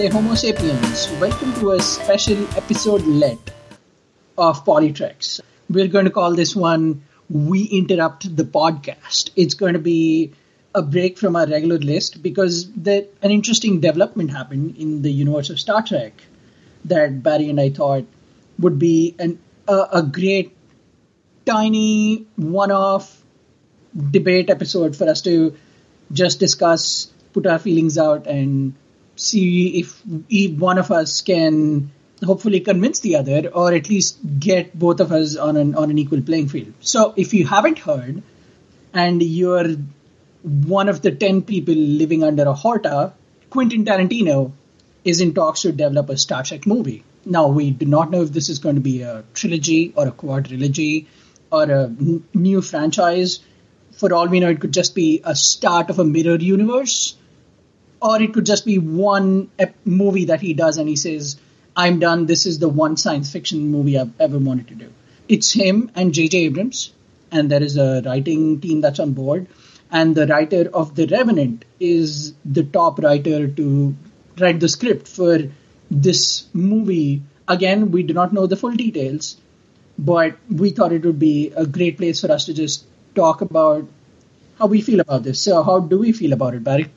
Namaste Homo sapiens. Welcome to a special episode let of PoliTreks. We're going to call this one We Interrupt the Podcast. It's going to be a break from our regular list because the, an interesting development happened in the universe of Star Trek that Barry and I thought would be an, a, a great, tiny, one off debate episode for us to just discuss, put our feelings out, and see if, one of us can hopefully convince the other or at least get both of us on an on an equal playing field. So if you haven't heard and you're one of the 10 people living under a horta, Quentin Tarantino is in talks to develop a Star Trek movie. Now, we do not know if this is going to be a trilogy or a quadrilogy or a n- new franchise. For all we know, it could just be a start of a mirror universe, or it could just be one movie that he does and he says, I'm done. This is the one science fiction movie I've ever wanted to do. It's him and J.J. Abrams, and there is a writing team that's on board. And the writer of The Revenant is the top writer to write the script for this movie. Again, we do not know the full details, but we thought it would be a great place for us to just talk about how we feel about this. So, how do we feel about it, Barry?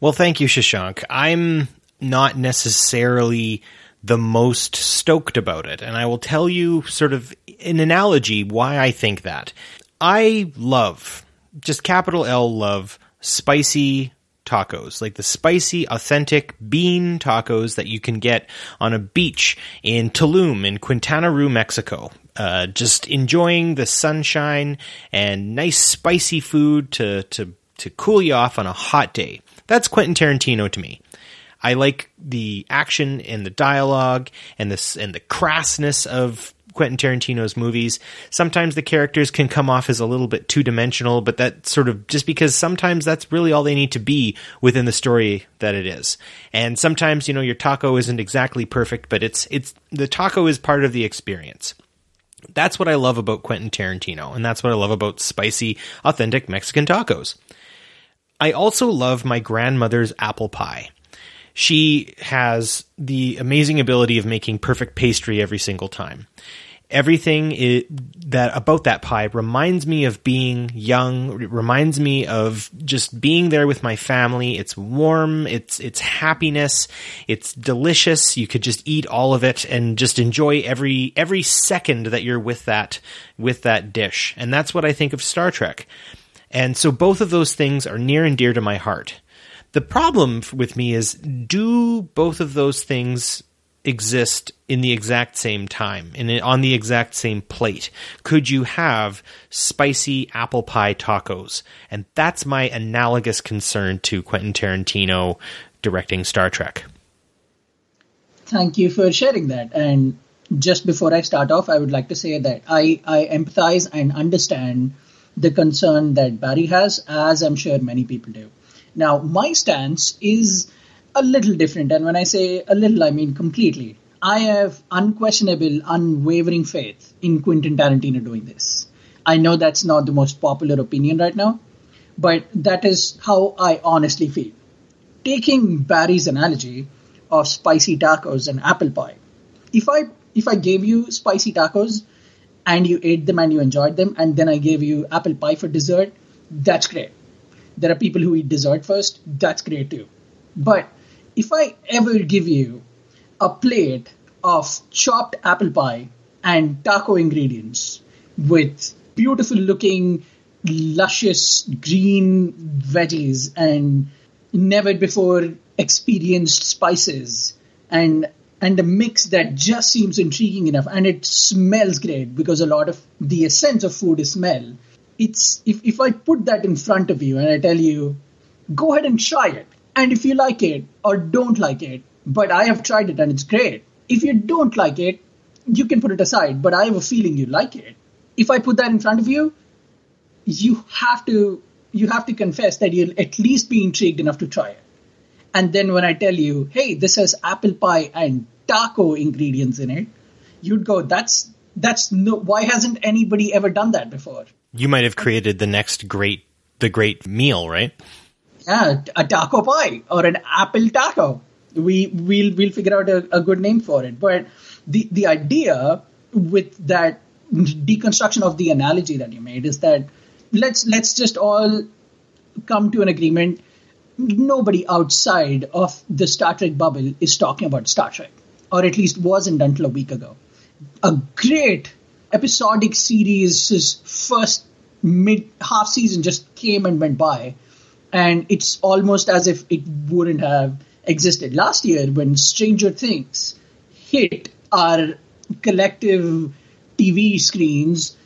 Well, thank you, Shashank. I'm not necessarily the most stoked about it, and I will tell you sort of an analogy why I think that. I love, just capital L love, spicy tacos, like the spicy, authentic bean tacos that you can get on a beach in Tulum in Quintana Roo, Mexico. Uh, just enjoying the sunshine and nice spicy food to, to, to cool you off on a hot day. That's Quentin Tarantino to me. I like the action and the dialogue and the and the crassness of Quentin Tarantino's movies. Sometimes the characters can come off as a little bit two dimensional, but that sort of just because sometimes that's really all they need to be within the story that it is. And sometimes, you know, your taco isn't exactly perfect, but it's it's the taco is part of the experience. That's what I love about Quentin Tarantino, and that's what I love about spicy, authentic Mexican tacos. I also love my grandmother's apple pie she has the amazing ability of making perfect pastry every single time. Everything is, that about that pie reminds me of being young. It reminds me of just being there with my family. It's warm. It's it's happiness. It's delicious. You could just eat all of it and just enjoy every every second that you're with that with that dish. And that's what I think of Star Trek. And so both of those things are near and dear to my heart. The problem with me is do both of those things exist in the exact same time and on the exact same plate? Could you have spicy apple pie tacos? And that's my analogous concern to Quentin Tarantino directing Star Trek. Thank you for sharing that. And just before I start off, I would like to say that I, I empathize and understand the concern that Barry has, as I'm sure many people do. Now, my stance is a little different, and when I say a little, I mean completely. I have unquestionable, unwavering faith in Quentin Tarantino doing this. I know that's not the most popular opinion right now, but that is how I honestly feel. Taking Barry's analogy of spicy tacos and apple pie, if I if I gave you spicy tacos and you ate them and you enjoyed them, and then I gave you apple pie for dessert, that's great there are people who eat dessert first, that's great too. But if I ever give you a plate of chopped apple pie and taco ingredients with beautiful looking, luscious green veggies and never before experienced spices and and a mix that just seems intriguing enough and it smells great because a lot of the essence of food is smell it's if, if I put that in front of you and I tell you, go ahead and try it. And if you like it or don't like it, but I have tried it and it's great. If you don't like it, you can put it aside, but I have a feeling you like it. If I put that in front of you, you have to you have to confess that you'll at least be intrigued enough to try it. And then when I tell you, hey, this has apple pie and taco ingredients in it, you'd go, that's that's no why hasn't anybody ever done that before? You might have created the next great the great meal, right? Yeah, a taco pie or an apple taco. We we'll we'll figure out a, a good name for it. But the the idea with that deconstruction of the analogy that you made is that let's let's just all come to an agreement. Nobody outside of the Star Trek bubble is talking about Star Trek, or at least wasn't until a week ago. A great episodic series' first mid half season just came and went by, and it's almost as if it wouldn't have existed last year when Stranger Things hit our collective TV screens.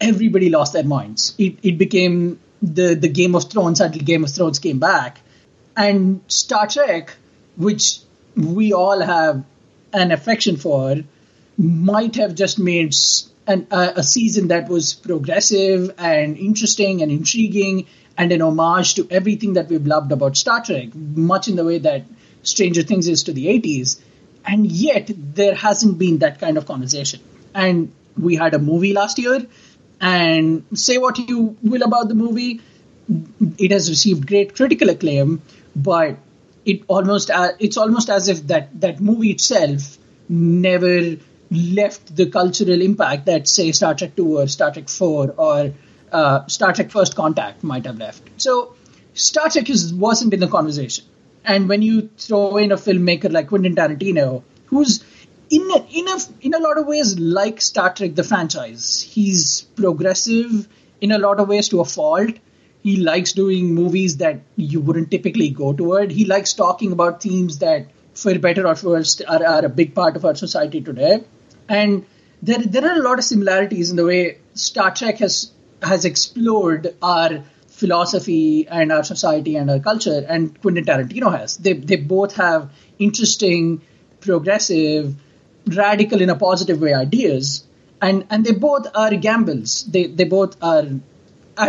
Everybody lost their minds. It, it became the the Game of Thrones until Game of Thrones came back, and Star Trek, which we all have an affection for, might have just made an, a, a season that was progressive and interesting and intriguing and an homage to everything that we've loved about Star Trek, much in the way that Stranger Things is to the 80s. And yet, there hasn't been that kind of conversation. And we had a movie last year, and say what you will about the movie, it has received great critical acclaim, but it almost uh, it's almost as if that that movie itself never left the cultural impact that say Star Trek Two or Star Trek Four or uh, Star Trek First Contact might have left. So Star Trek is, wasn't in the conversation. And when you throw in a filmmaker like Quentin Tarantino, who's in a, in a in a lot of ways like Star Trek the franchise, he's progressive in a lot of ways to a fault. He likes doing movies that you wouldn't typically go toward. He likes talking about themes that, for better or worse, are, are a big part of our society today. And there there are a lot of similarities in the way Star Trek has has explored our philosophy and our society and our culture, and Quentin Tarantino has. They they both have interesting, progressive, radical in a positive way ideas, and and they both are gambles. They they both are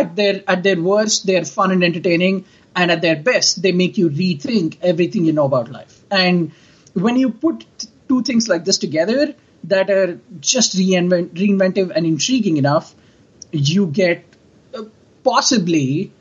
at their at their worst they're fun and entertaining, and at their best they make you rethink everything you know about life. And when you put two things like this together that are just reinvent, reinventive and intriguing enough, you get uh, possibly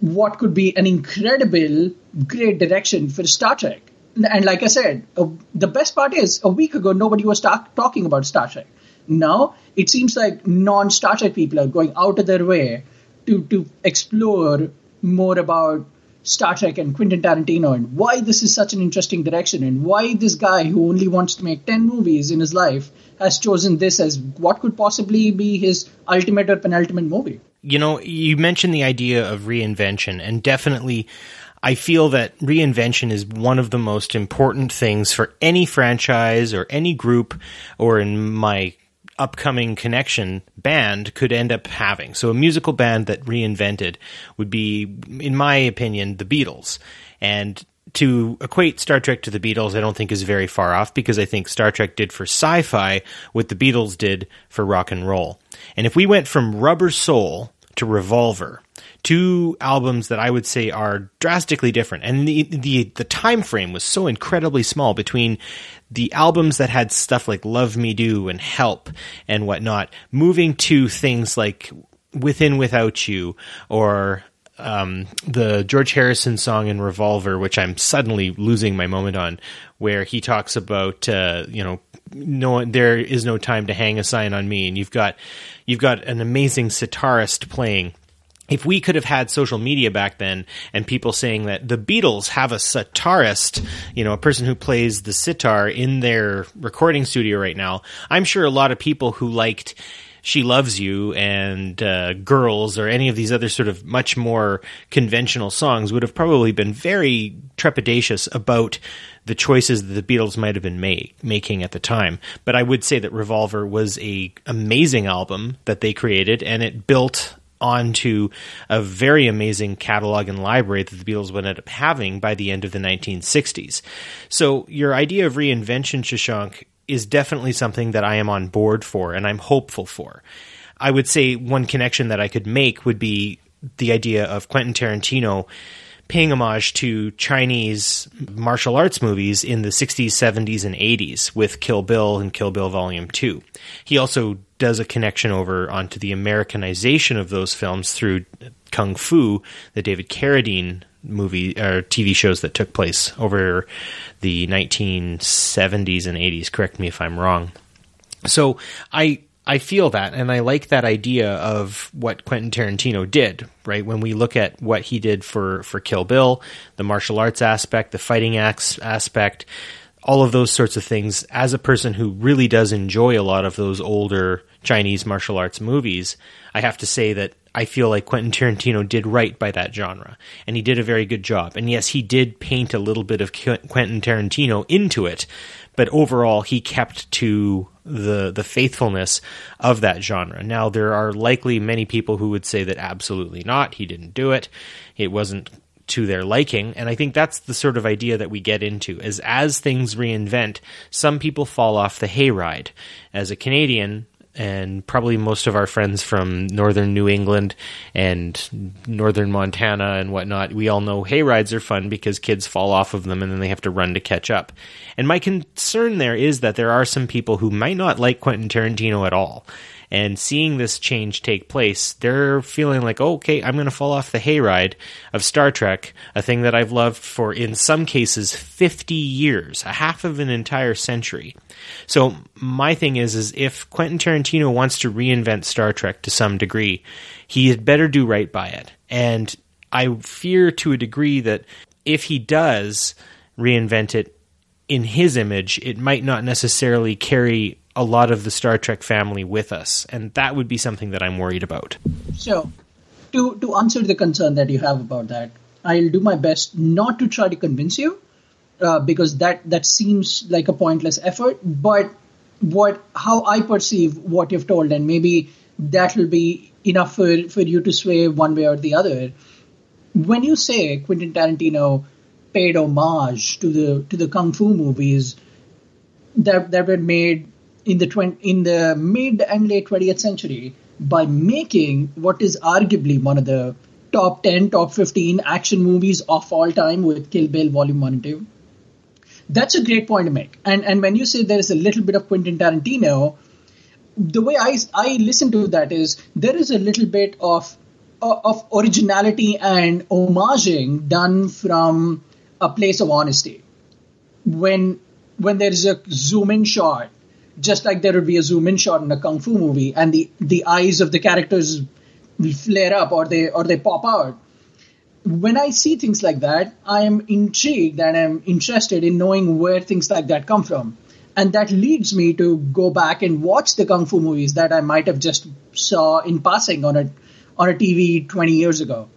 what could be an incredible, great direction for Star Trek. And like I said, uh, the best part is a week ago nobody was ta- talking about Star Trek. Now it seems like non Star Trek people are going out of their way to to explore more about Star Trek and Quentin Tarantino and why this is such an interesting direction and why this guy who only wants to make 10 movies in his life has chosen this as what could possibly be his ultimate or penultimate movie. You know, you mentioned the idea of reinvention, and definitely. I feel that reinvention is one of the most important things for any franchise or any group, or in my upcoming connection band could end up having. So a musical band that reinvented would be, in my opinion, the Beatles. And to equate Star Trek to the Beatles, I don't think is very far off because I think Star Trek did for sci-fi what the Beatles did for rock and roll. And if we went from Rubber Soul to Revolver, two albums that I would say are drastically different, and the the the time frame was so incredibly small between the albums that had stuff like Love Me Do and Help and whatnot, moving to things like Within Without You or um, the George Harrison song in Revolver, which I'm suddenly losing my moment on, where he talks about uh, you know no there is no time to hang a sign on me, and you've got you've got an amazing sitarist playing. If we could have had social media back then and people saying that the Beatles have a sitarist, you know, a person who plays the sitar in their recording studio right now, I'm sure a lot of people who liked she Loves You and uh, Girls or any of these other sort of much more conventional songs would have probably been very trepidatious about the choices that the Beatles might have been make, making at the time. But I would say that Revolver was a amazing album that they created and it built onto a very amazing catalog and library that the Beatles would end up having by the end of the 1960s. So your idea of reinvention, Shashank, is definitely something that I am on board for and I'm hopeful for. I would say one connection that I could make would be the idea of Quentin Tarantino paying homage to Chinese martial arts movies in the 60s, 70s, and 80s with Kill Bill and Kill Bill Volume 2. He also does a connection over onto the Americanization of those films through Kung Fu, the David Carradine movie or TV shows that took place over the 1970s and 80s. Correct me if I'm wrong. So I I feel that, and I like that idea of what Quentin Tarantino did. Right when we look at what he did for for Kill Bill, the martial arts aspect, the fighting acts aspect, all of those sorts of things. As a person who really does enjoy a lot of those older Chinese martial arts movies, I have to say that I feel like Quentin Tarantino did right by that genre, and he did a very good job. And yes, he did paint a little bit of Quentin Tarantino into it, but overall, he kept to the the faithfulness of that genre. Now, there are likely many people who would say that absolutely not. He didn't do it. It wasn't to their liking and i think that's the sort of idea that we get into is as things reinvent some people fall off the hayride as a canadian and probably most of our friends from northern New England and northern Montana and whatnot, we all know hay rides are fun because kids fall off of them and then they have to run to catch up. And my concern there is that there are some people who might not like Quentin Tarantino at all and seeing this change take place, they're feeling like, oh, okay, I'm going to fall off the hayride of Star Trek, a thing that I've loved for, in some cases, 50 years, a half of an entire century. So my thing is, is if Quentin Tarantino wants to reinvent Star Trek to some degree, he had better do right by it. And I fear to a degree that if he does reinvent it in his image, it might not necessarily carry a lot of the Star Trek family with us, and that would be something that I'm worried about. So, to to answer the concern that you have about that, I'll do my best not to try to convince you, uh, because that that seems like a pointless effort. But what how I perceive what you've told, and maybe that will be enough for for you to sway one way or the other. When you say Quentin Tarantino paid homage to the to the kung fu movies that that were made in the 20, in the mid and late 20th century by making what is arguably one of the top 10 top 15 action movies of all time with Kill Bill volume 1 and 2 that's a great point to make. And and when you say there is a little bit of Quentin Tarantino the way I, I listen to that is there is a little bit of of originality and homaging done from a place of honesty. When when there is a zoom in shot just like there would be a zoom in shot in a kung fu movie and the the eyes of the characters flare up or they or they pop out. When i see things like that i am intrigued and i'm interested in knowing where things like that come from. And that leads me to go back and watch the kung fu movies that i might have just saw in passing on a on a tv 20 years ago.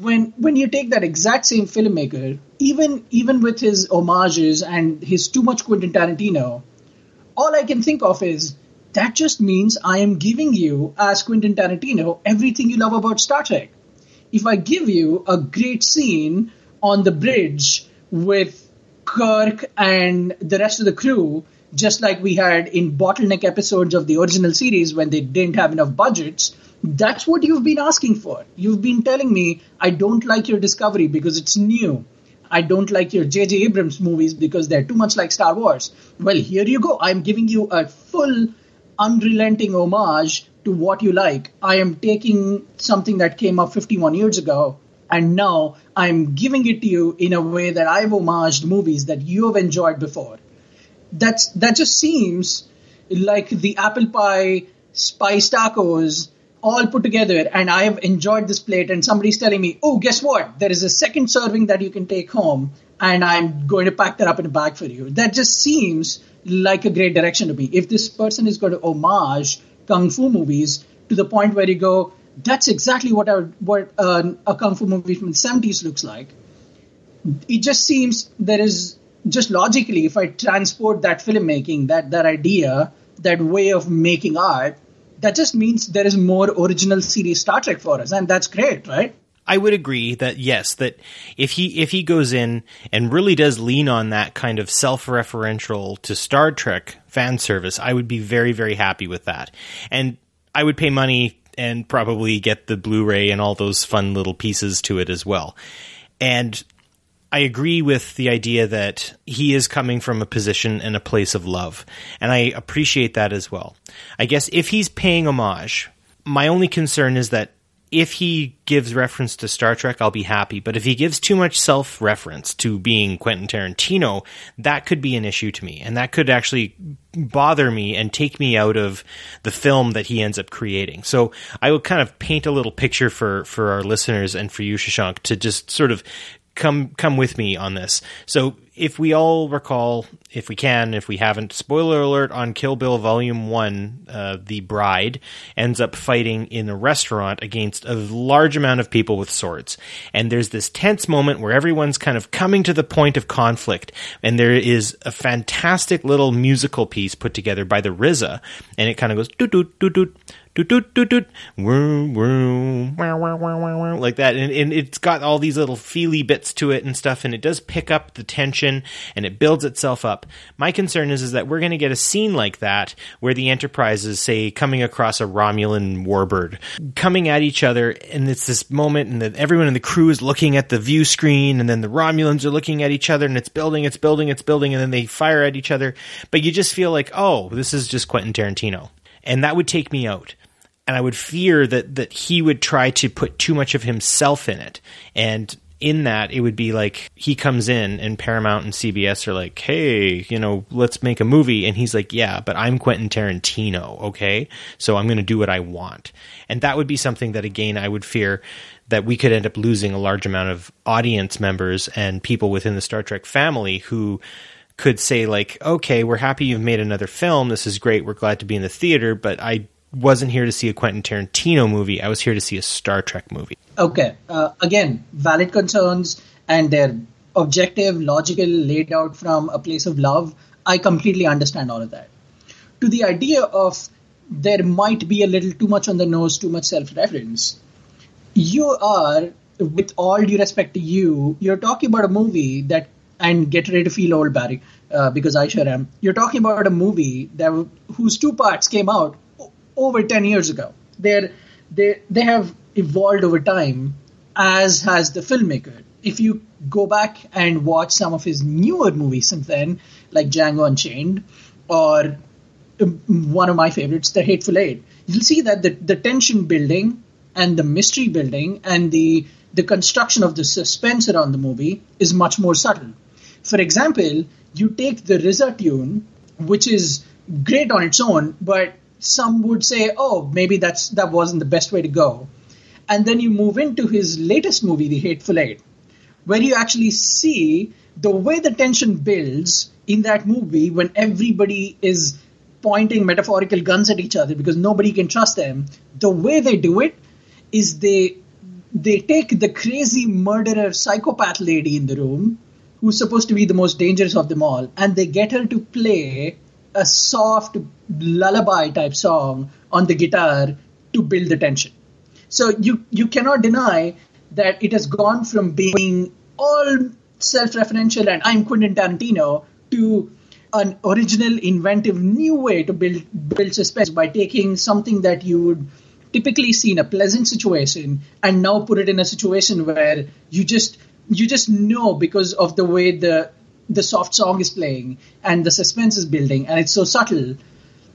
When when you take that exact same filmmaker even even with his homages and his too much quentin tarantino all I can think of is that just means I am giving you, as Quentin Tarantino, everything you love about Star Trek. If I give you a great scene on the bridge with Kirk and the rest of the crew, just like we had in bottleneck episodes of the original series when they didn't have enough budgets, that's what you've been asking for. You've been telling me, I don't like your Discovery because it's new. I don't like your J.J. Abrams movies because they're too much like Star Wars. Well, here you go. I'm giving you a full, unrelenting homage to what you like. I am taking something that came up 51 years ago, and now I'm giving it to you in a way that I've homaged movies that you have enjoyed before. That's that just seems like the apple pie spice tacos all put together and I have enjoyed this plate and somebody's telling me, oh, guess what? There is a second serving that you can take home and I'm going to pack that up in a bag for you. That just seems like a great direction to me. If this person is going to homage kung fu movies to the point where you go, that's exactly what, our, what uh, a kung fu movie from the 70s looks like. It just seems there is just logically, if I transport that filmmaking, that that idea, that way of making art, that just means there is more original series Star Trek for us, and that's great, right? I would agree that yes, that if he if he goes in and really does lean on that kind of self-referential to Star Trek fan service, I would be very very happy with that. And I would pay money and probably get the Blu-ray and all those fun little pieces to it as well. And I agree with the idea that he is coming from a position and a place of love. And I appreciate that as well. I guess if he's paying homage, my only concern is that if he gives reference to Star Trek, I'll be happy. But if he gives too much self reference to being Quentin Tarantino, that could be an issue to me. And that could actually bother me and take me out of the film that he ends up creating. So I will kind of paint a little picture for, for our listeners and for you, Shashank, to just sort of come come with me on this. So if we all recall, if we can, if we haven't, spoiler alert on Kill Bill Volume One, uh, the bride ends up fighting in a restaurant against a large amount of people with swords, and there's this tense moment where everyone's kind of coming to the point of conflict, and there is a fantastic little musical piece put together by the RZA, and it kind of goes doot doot doot doot doot doot doot doot wow, like that. And, and it's got all these little feely bits to it and stuff and it does pick up the tension and it builds itself up. My concern is is that we're going to get a scene like that where the enterprise is say coming across a romulan warbird coming at each other and it's this moment and that everyone in the crew is looking at the view screen and then the romulans are looking at each other and it's building it's building it's building and then they fire at each other. But you just feel like oh this is just quentin tarantino. And that would take me out and I would fear that that he would try to put too much of himself in it, and in that it would be like he comes in and Paramount and CBS are like, "Hey, you know, let's make a movie," and he's like, "Yeah, but I'm Quentin Tarantino, okay? So I'm going to do what I want," and that would be something that again I would fear that we could end up losing a large amount of audience members and people within the Star Trek family who could say like, "Okay, we're happy you've made another film. This is great. We're glad to be in the theater, but I wasn't here to see a Quentin Tarantino movie. I was here to see a Star Trek movie. Okay. Uh, again, valid concerns and they're objective, logical, laid out from a place of love. I completely understand all of that. To the idea of there might be a little too much on the nose, too much self reference, you are, with all due respect to you, you're talking about a movie that, and get ready to feel old, Barry, uh, because I sure am. You're talking about a movie that whose two parts came out over 10 years ago. They're, they, they have evolved over time, as has the filmmaker. If you go back and watch some of his newer movies since then, like Django Unchained, or um, one of my favorites, The Hateful Eight, you'll see that the, the tension building and the mystery building and the the construction of the suspense around the movie is much more subtle. For example, you take the RZA tune, which is great on its own, but some would say, oh, maybe that's that wasn't the best way to go. And then you move into his latest movie, The Hateful Eight, where you actually see the way the tension builds in that movie when everybody is pointing metaphorical guns at each other because nobody can trust them. The way they do it is they they take the crazy murderer psychopath lady in the room who's supposed to be the most dangerous of them all and they get her to play a soft lullaby type song on the guitar to build the tension. So you you cannot deny that it has gone from being all self-referential and I'm Quentin Tarantino to an original, inventive, new way to build build suspense by taking something that you would typically see in a pleasant situation and now put it in a situation where you just you just know because of the way the the soft song is playing and the suspense is building and it's so subtle,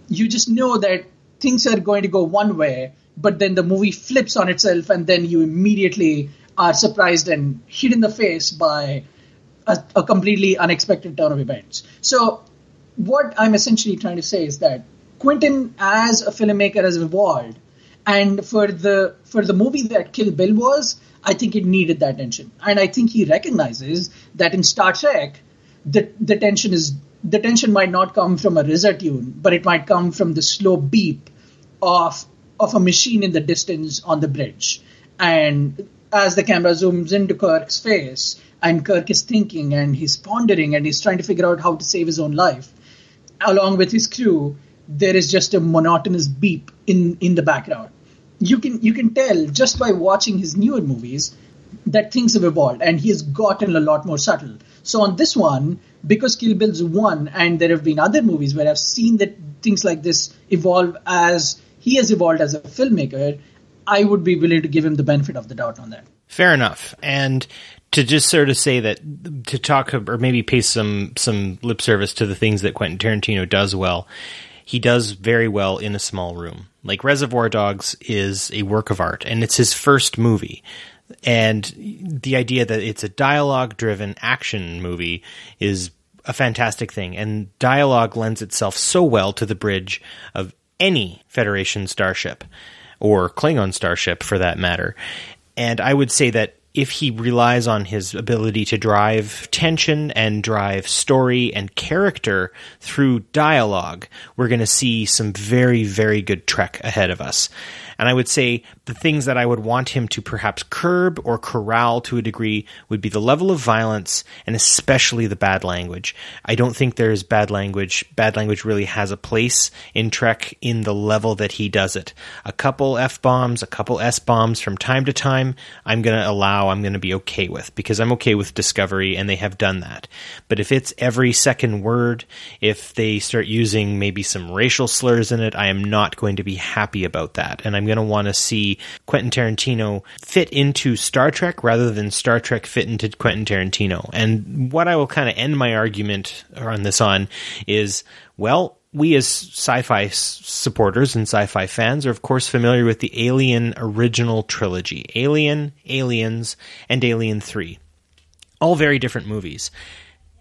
you just know that things are going to go one way, but then the movie flips on itself and then you immediately are surprised and hit in the face by a, a completely unexpected turn of events. So, what I'm essentially trying to say is that Quentin, as a filmmaker, has evolved, and for the for the movie that Kill Bill was, I think it needed that tension, and I think he recognizes that in Star Trek the the tension is the tension might not come from a RZA tune, but it might come from the slow beep of of a machine in the distance on the bridge. And as the camera zooms into Kirk's face, and Kirk is thinking and he's pondering and he's trying to figure out how to save his own life, along with his crew, there is just a monotonous beep in, in the background. You can you can tell just by watching his newer movies that things have evolved and he has gotten a lot more subtle. So on this one, because Kill Bill's one, and there have been other movies where I've seen that things like this evolve as he has evolved as a filmmaker, I would be willing to give him the benefit of the doubt on that. Fair enough. And to just sort of say that to talk or maybe pay some some lip service to the things that Quentin Tarantino does well. He does very well in a small room. Like Reservoir Dogs is a work of art, and it's his first movie. And the idea that it's a dialogue driven action movie is a fantastic thing. And dialogue lends itself so well to the bridge of any Federation starship or Klingon starship for that matter. And I would say that if he relies on his ability to drive tension and drive story and character through dialogue, we're going to see some very, very good Trek ahead of us. And I would say the things that I would want him to perhaps curb or corral to a degree would be the level of violence and especially the bad language. I don't think there's bad language. Bad language really has a place in Trek in the level that he does it. A couple F bombs, a couple S bombs from time to time, I'm going to allow, I'm going to be okay with because I'm okay with Discovery and they have done that. But if it's every second word, if they start using maybe some racial slurs in it, I am not going to be happy about that. And I'm going to want to see Quentin Tarantino fit into Star Trek rather than Star Trek fit into Quentin Tarantino. And what I will kind of end my argument on this on is, well, we as sci-fi supporters and sci-fi fans are of course familiar with the Alien original trilogy. Alien, Aliens, and Alien 3. All very different movies.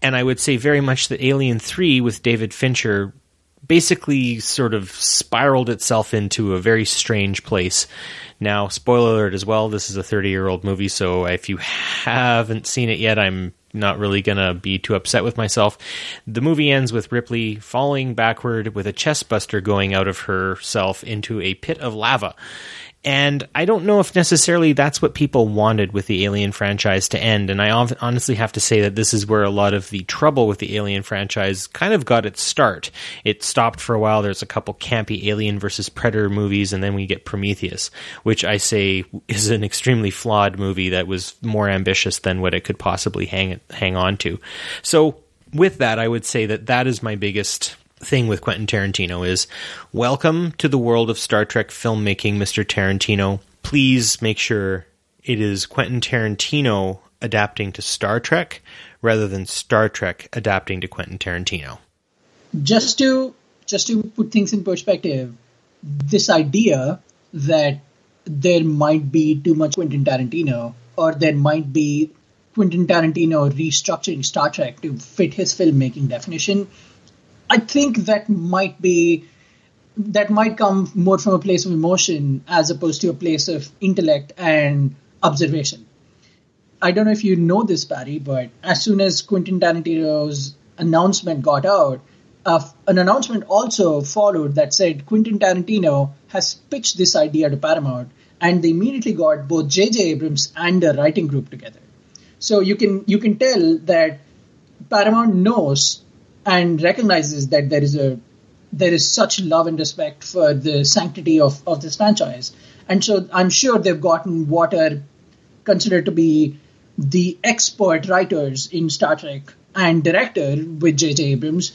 And I would say very much that Alien 3 with David Fincher basically sort of spiraled itself into a very strange place. Now, spoiler alert as well, this is a 30 year old movie, so if you haven't seen it yet, I'm not really gonna be too upset with myself. The movie ends with Ripley falling backward with a chest buster going out of herself into a pit of lava. And I don't know if necessarily that's what people wanted with the Alien franchise to end. And I honestly have to say that this is where a lot of the trouble with the Alien franchise kind of got its start. It stopped for a while. There's a couple campy Alien versus Predator movies, and then we get Prometheus, which I say is an extremely flawed movie that was more ambitious than what it could possibly hang hang on to. So with that, I would say that that is my biggest thing with Quentin Tarantino is welcome to the world of Star Trek filmmaking, Mr. Tarantino. Please make sure it is Quentin Tarantino adapting to Star Trek rather than Star Trek adapting to Quentin Tarantino. Just to just to put things in perspective, this idea that there might be too much Quentin Tarantino or there might be Quentin Tarantino restructuring Star Trek to fit his filmmaking definition I think that might be that might come more from a place of emotion as opposed to a place of intellect and observation. I don't know if you know this, Barry, but as soon as Quentin Tarantino's announcement got out, uh, an announcement also followed that said Quentin Tarantino has pitched this idea to Paramount, and they immediately got both J.J. Abrams and the writing group together. So you can you can tell that Paramount knows and recognizes that there is a there is such love and respect for the sanctity of, of this franchise. And so I'm sure they've gotten what are considered to be the expert writers in Star Trek and director with J.J. Abrams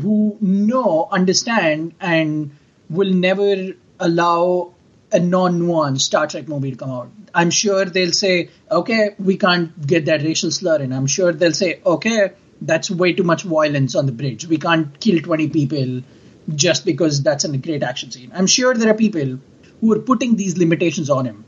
who know, understand, and will never allow a non-nuanced Star Trek movie to come out. I'm sure they'll say, okay, we can't get that racial slur in. I'm sure they'll say, okay, that's way too much violence on the bridge. We can't kill 20 people just because that's a great action scene. I'm sure there are people who are putting these limitations on him.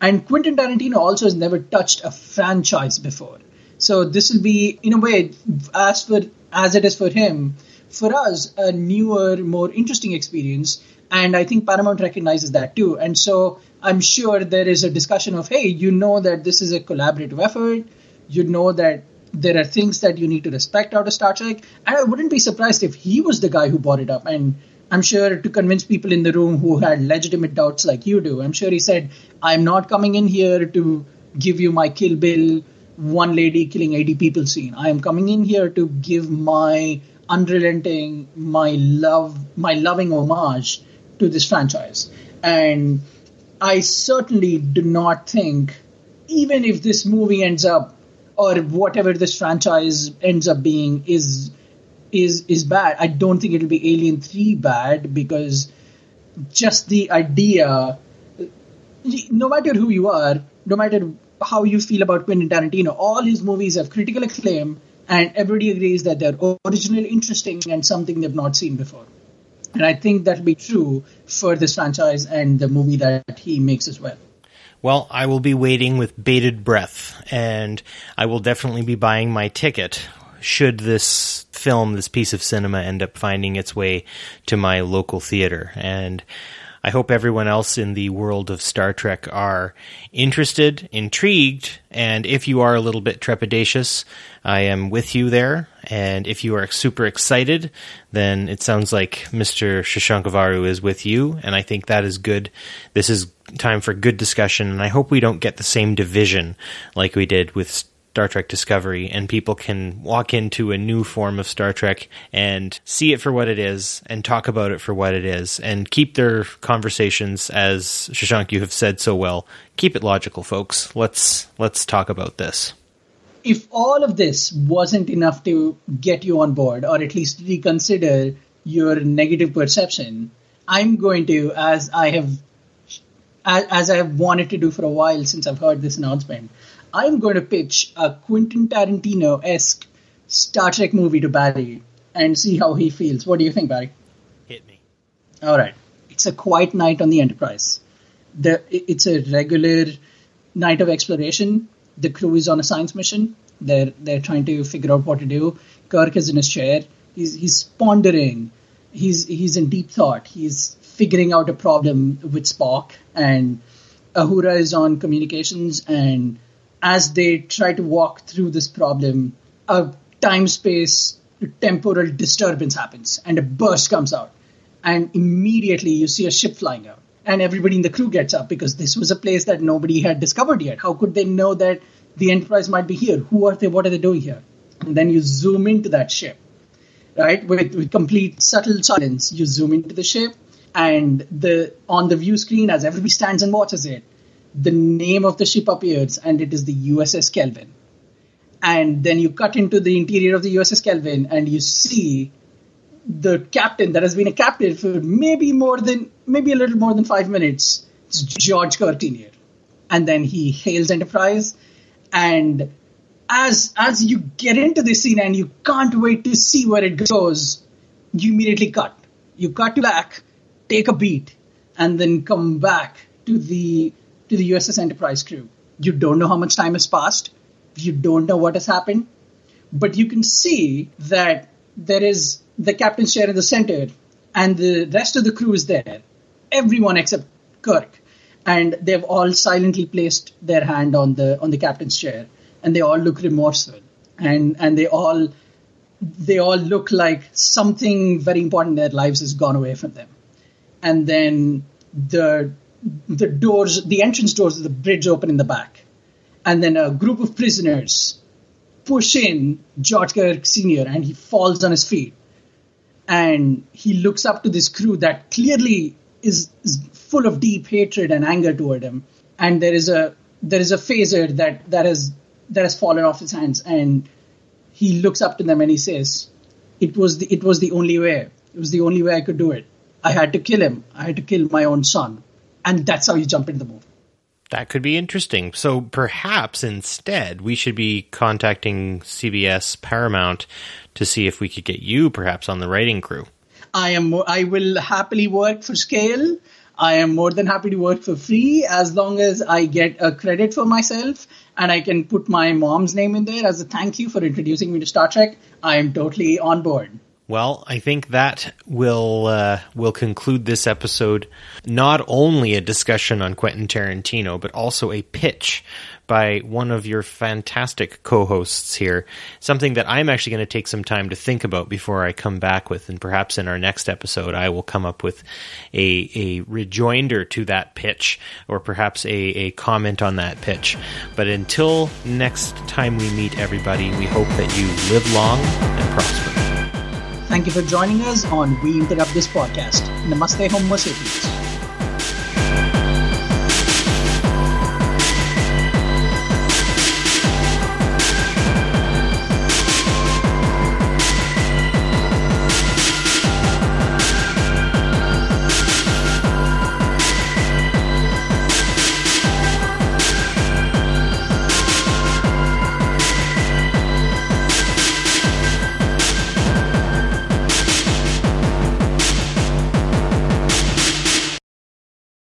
And Quentin Tarantino also has never touched a franchise before. So this will be, in a way, as for as it is for him, for us, a newer, more interesting experience. And I think Paramount recognizes that too. And so I'm sure there is a discussion of, hey, you know that this is a collaborative effort. You know that there are things that you need to respect out of Star Trek. And I wouldn't be surprised if he was the guy who brought it up. And I'm sure to convince people in the room who had legitimate doubts like you do, I'm sure he said, I'm not coming in here to give you my Kill Bill, one lady killing 80 people scene. I am coming in here to give my unrelenting, my love, my loving homage to this franchise. And I certainly do not think, even if this movie ends up or whatever this franchise ends up being is is is bad. I don't think it'll be Alien Three bad because just the idea, no matter who you are, no matter how you feel about Quentin Tarantino. All his movies have critical acclaim, and everybody agrees that they're original, interesting, and something they've not seen before. And I think that'll be true for this franchise and the movie that he makes as well. Well, I will be waiting with bated breath, and I will definitely be buying my ticket should this film, this piece of cinema, end up finding its way to my local theater. And I hope everyone else in the world of Star Trek are interested, intrigued, and if you are a little bit trepidatious, I am with you there. And if you are super excited, then it sounds like Mr. Shashankavaru is with you, and I think that is good. This is time for good discussion, and I hope we don't get the same division like we did with Star Trek Discovery, and people can walk into a new form of Star Trek and see it for what it is and talk about it for what it is and keep their conversations, as Shashank, you have said so well, keep it logical, folks. Let's let's talk about this. If all of this wasn't enough to get you on board, or at least reconsider your negative perception, I'm going to, as I have as I have wanted to do for a while since I've heard this announcement, I'm going to pitch a Quentin Tarantino esque Star Trek movie to Barry and see how he feels. What do you think, Barry? Hit me. All right. It's a quiet night on the Enterprise. The, it's a regular night of exploration. The crew is on a science mission. They're they're trying to figure out what to do. Kirk is in his chair. He's he's pondering. He's he's in deep thought. He's figuring out a problem with Spock, and Uhura is on communications and as they try to walk through this problem, a time space temporal disturbance happens and a burst comes out. And immediately you see a ship flying out. And everybody in the crew gets up because this was a place that nobody had discovered yet. How could they know that the Enterprise might be here? Who are they? What are they doing here? And then you zoom into that ship, right? With, with complete subtle silence, you zoom into the ship, and the on the view screen, as everybody stands and watches it, the name of the ship appears and it is the USS Kelvin. And then you cut into the interior of the USS Kelvin and you see the captain that has been a captain for maybe more than, maybe a little more than five minutes. It's George Sr. And then he hails Enterprise. And as, as you get into the scene and you can't wait to see where it goes, you immediately cut. You cut to back, take a beat, and then come back to the to the USS Enterprise crew. You don't know how much time has passed. You don't know what has happened. But you can see that there is the captain's chair in the center, and the rest of the crew is there. Everyone except Kirk. And they've all silently placed their hand on the on the captain's chair, and they all look remorseful, and and they all they all look like something very important in their lives has gone away from them. And then the the doors, the entrance doors of the bridge open in the back, and then a group of prisoners push in George Kirk Sr. and he falls on his feet, and he looks up to this crew that clearly is, is full of deep hatred and anger toward him, and there is a there is a phaser that that has that has fallen off his hands, and he looks up to them and he says, "It was the it was the only way. It was the only way I could do it. I had to kill him. I had to kill my own son." And that's how you jump into the movie. That could be interesting. So perhaps instead we should be contacting CBS Paramount to see if we could get you perhaps on the writing crew. I am. I will happily work for scale. I am more than happy to work for free as long as I get a credit for myself and I can put my mom's name in there as a thank you for introducing me to Star Trek. I am totally on board. Well, I think that will uh, will conclude this episode. Not only a discussion on Quentin Tarantino, but also a pitch by one of your fantastic co-hosts here. Something that I'm actually going to take some time to think about before I come back with, and perhaps in our next episode, I will come up with a a rejoinder to that pitch, or perhaps a a comment on that pitch. But until next time we meet, everybody, we hope that you live long and prosper. Thank you for joining us on We Interrupt This Podcast. Namaste Homo sapiens.